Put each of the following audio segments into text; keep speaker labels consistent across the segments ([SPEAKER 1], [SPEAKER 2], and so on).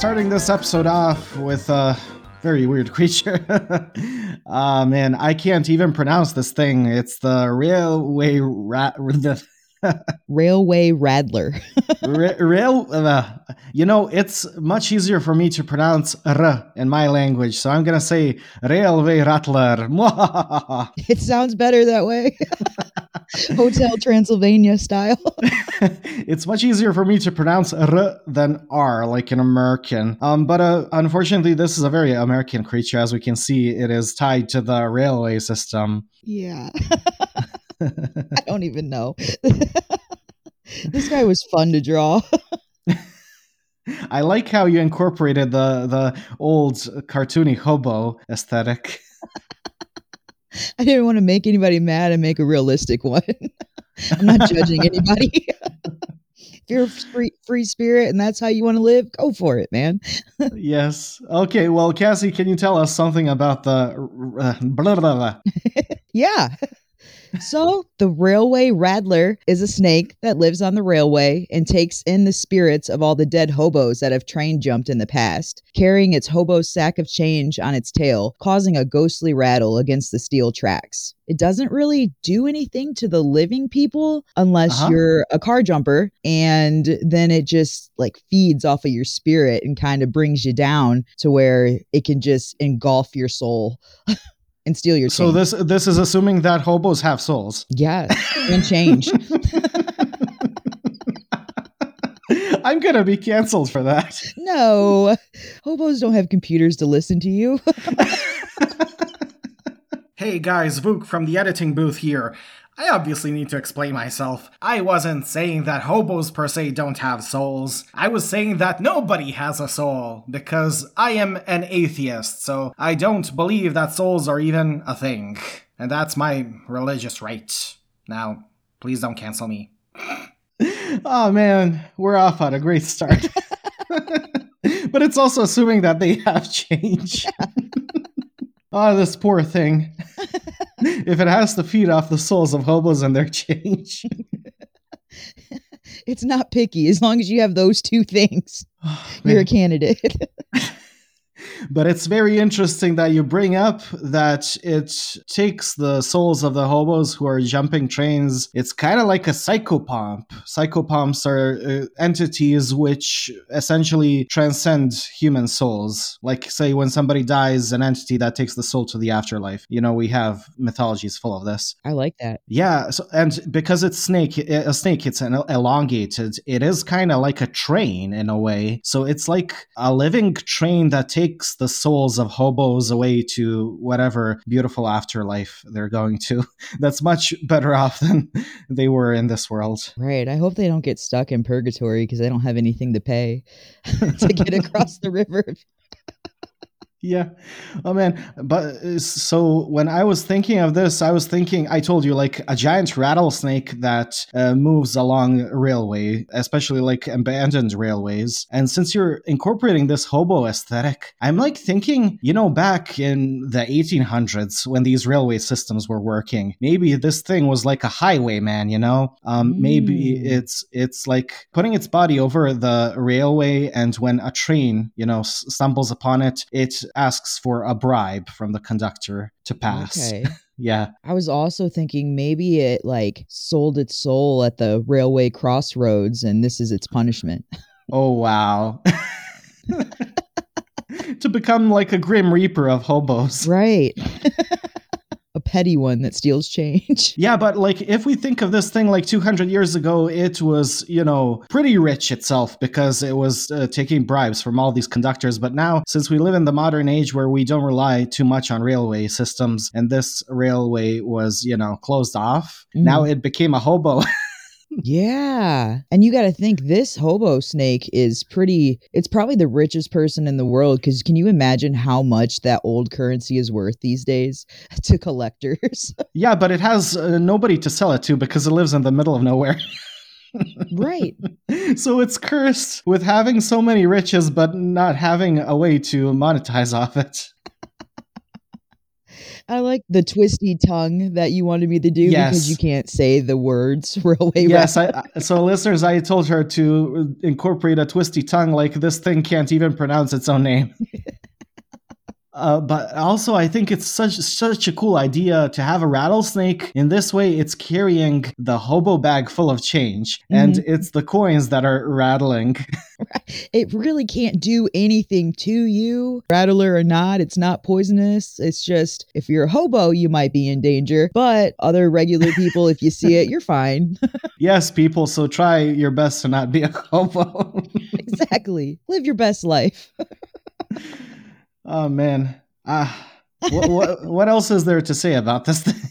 [SPEAKER 1] starting this episode off with a very weird creature. Ah, man, I can't even pronounce this thing. It's the railway rat. The
[SPEAKER 2] Railway Rattler.
[SPEAKER 1] ra- rail. Uh, you know, it's much easier for me to pronounce r in my language, so I'm gonna say railway rattler.
[SPEAKER 2] it sounds better that way. Hotel Transylvania style.
[SPEAKER 1] it's much easier for me to pronounce r than r, like an American. Um, but uh, unfortunately, this is a very American creature. As we can see, it is tied to the railway system.
[SPEAKER 2] yeah. I don't even know. this guy was fun to draw.
[SPEAKER 1] I like how you incorporated the the old cartoony hobo aesthetic.
[SPEAKER 2] I didn't want to make anybody mad and make a realistic one. I'm not judging anybody. if you're a free, free spirit and that's how you want to live, go for it, man.
[SPEAKER 1] yes. Okay. Well, Cassie, can you tell us something about the uh, blah, blah, blah.
[SPEAKER 2] Yeah. So, the railway rattler is a snake that lives on the railway and takes in the spirits of all the dead hobos that have train jumped in the past, carrying its hobo sack of change on its tail, causing a ghostly rattle against the steel tracks. It doesn't really do anything to the living people unless
[SPEAKER 1] Uh-huh.
[SPEAKER 2] you're a car jumper, and then it just like feeds off of your spirit and kind of brings you down to where it can just engulf your soul and steal your
[SPEAKER 1] soul.
[SPEAKER 2] So
[SPEAKER 1] this this is assuming that hobos have souls.
[SPEAKER 2] Yeah, and change.
[SPEAKER 1] I'm gonna be canceled for that.
[SPEAKER 2] no, hobos don't have computers to listen to you.
[SPEAKER 3] Hey guys, Vuk from the editing booth here. I obviously need to explain myself. I wasn't saying that hobos per se don't have souls. I was saying that nobody has a soul, because I am an atheist, so I don't believe that souls are even a thing. And that's my religious right. Now, please don't cancel me.
[SPEAKER 1] Oh man, we're off on a great start. but it's also assuming that they have change. oh, ah, this poor thing. If it has to feed off the souls of hobos and their change.
[SPEAKER 2] it's not picky as long as you have those two things. You're a candidate.
[SPEAKER 1] But it's very interesting that you bring up that it takes the souls of the hobos who are jumping trains. It's kind of like a psychopomp. Psychopomps are uh, entities which essentially transcend human souls. Like, say, when somebody dies, an entity that takes the soul to the afterlife. You know, we have mythologies full of this.
[SPEAKER 2] I like that.
[SPEAKER 1] Yeah, so, and because it's snake, a snake, it's an elongated. It is kind of like a train in a way. So it's like a living train that takes the souls of hobos away to whatever beautiful afterlife they're going to. That's much better off than they were in this world.
[SPEAKER 2] Right. I hope they don't get stuck in purgatory because they don't have anything to pay to get across the river.
[SPEAKER 1] Yeah. Oh man. But uh, so when I was thinking of this, I was thinking, I told you, like a giant rattlesnake that uh, moves along railway, especially like abandoned railways. And since you're incorporating this hobo aesthetic, I'm like thinking, you know, back in the 1800s when these railway systems were working, maybe this thing was like a highwayman, you know? Um, Maybe
[SPEAKER 2] Mm.
[SPEAKER 1] it's it's like putting its body over the railway, and when a train, you know, s- stumbles upon it, it asks for a bribe from the conductor to pass.
[SPEAKER 2] Okay.
[SPEAKER 1] Yeah.
[SPEAKER 2] I was also thinking maybe it like sold its soul at the railway crossroads and this is its punishment.
[SPEAKER 1] Oh wow. to become like a grim reaper of hobos.
[SPEAKER 2] Right. Petty one that steals change.
[SPEAKER 1] Yeah, but like if we think of this thing like 200 years ago, it was, you know, pretty rich itself because it was uh, taking bribes from all these conductors. But now, since we live in the modern age where we don't rely too much on railway systems and this railway was, you know, closed off,
[SPEAKER 2] Mm.
[SPEAKER 1] now it became a hobo.
[SPEAKER 2] Yeah. And you got to think this hobo snake is pretty, it's probably the richest person in the world. Because can you imagine how much that old currency is worth these days to collectors?
[SPEAKER 1] yeah, but it has uh, nobody to sell it to because it lives in the middle of nowhere.
[SPEAKER 2] right.
[SPEAKER 1] so it's cursed with having so many riches but not having a way to monetize off it.
[SPEAKER 2] I like the twisty tongue that you wanted me to do
[SPEAKER 1] Yes.
[SPEAKER 2] because you can't say the words railway
[SPEAKER 1] yes. I, I- so listeners, I told her to uh, incorporate a twisty tongue like this thing can't even pronounce its own name. Uh, but also, I think it's such such a cool idea to have a rattlesnake. In this way, it's carrying the hobo bag full of change, and it's the coins that are rattling.
[SPEAKER 2] It really can't do anything to you, rattler or not. It's not poisonous. It's just if you're a hobo, you might be in danger. But other regular people, if you see it, you're fine.
[SPEAKER 1] yes, people. So try your best to not be a hobo.
[SPEAKER 2] exactly. Live your best life.
[SPEAKER 1] Oh man. Ah. what, what, what else is there to say about this thing?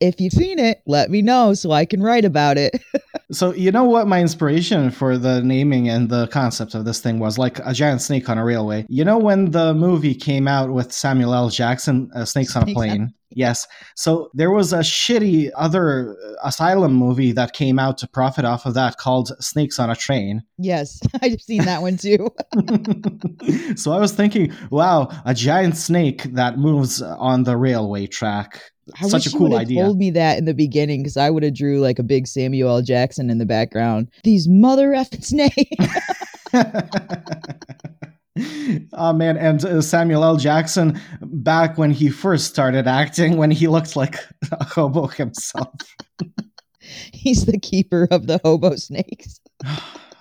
[SPEAKER 2] If you've seen it, let me know so I can write about it.
[SPEAKER 1] So you know what my inspiration for the naming and the concept of this thing was like a giant snake on a railway. You know when the movie came out with Samuel L. Jackson, uh, Snakes on a Plane. Yes. So there was a shitty other asylum movie that came out to profit off of that called Snakes on a Train.
[SPEAKER 2] yes, I've seen that one too.
[SPEAKER 1] so I was thinking, wow, a giant snake that moves on the railway track.
[SPEAKER 2] I
[SPEAKER 1] Such
[SPEAKER 2] wish
[SPEAKER 1] a cool
[SPEAKER 2] you
[SPEAKER 1] idea.
[SPEAKER 2] told me that in the beginning because I would have drew like a big Samuel L. Jackson in the background. These mother effing snakes.
[SPEAKER 1] Oh man, and uh, Samuel L. Jackson back when he first started acting, when he looked like a hobo himself.
[SPEAKER 2] He's the keeper of the hobo snakes.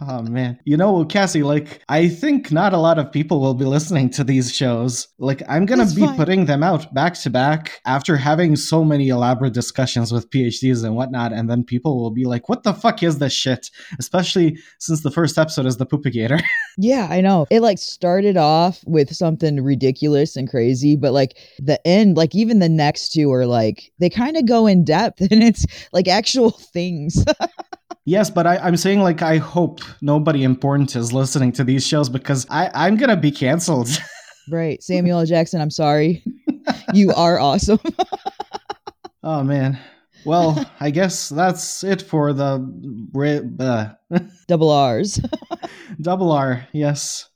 [SPEAKER 1] Oh man, you know, Cassie, like I think not a lot of people will be listening to these shows. Like I'm gonna
[SPEAKER 2] That's
[SPEAKER 1] be
[SPEAKER 2] fine.
[SPEAKER 1] putting them out back to back after having so many elaborate discussions with PhDs and whatnot, and then people will be like, "What the fuck is this shit?" Especially since the first episode is the Poopigator.
[SPEAKER 2] Yeah, I know. It like started off with something ridiculous and crazy, but like the end, like even the next two are like they kind of go in depth and it's like actual things.
[SPEAKER 1] Yes, but I, I'm saying like I hope nobody important is listening to these shows because I, I'm gonna be canceled.
[SPEAKER 2] right. Samuel L. Jackson, I'm sorry. you are awesome.
[SPEAKER 1] oh man. Well, I guess that's it for the uh,
[SPEAKER 2] Double R's.
[SPEAKER 1] double R. Yes.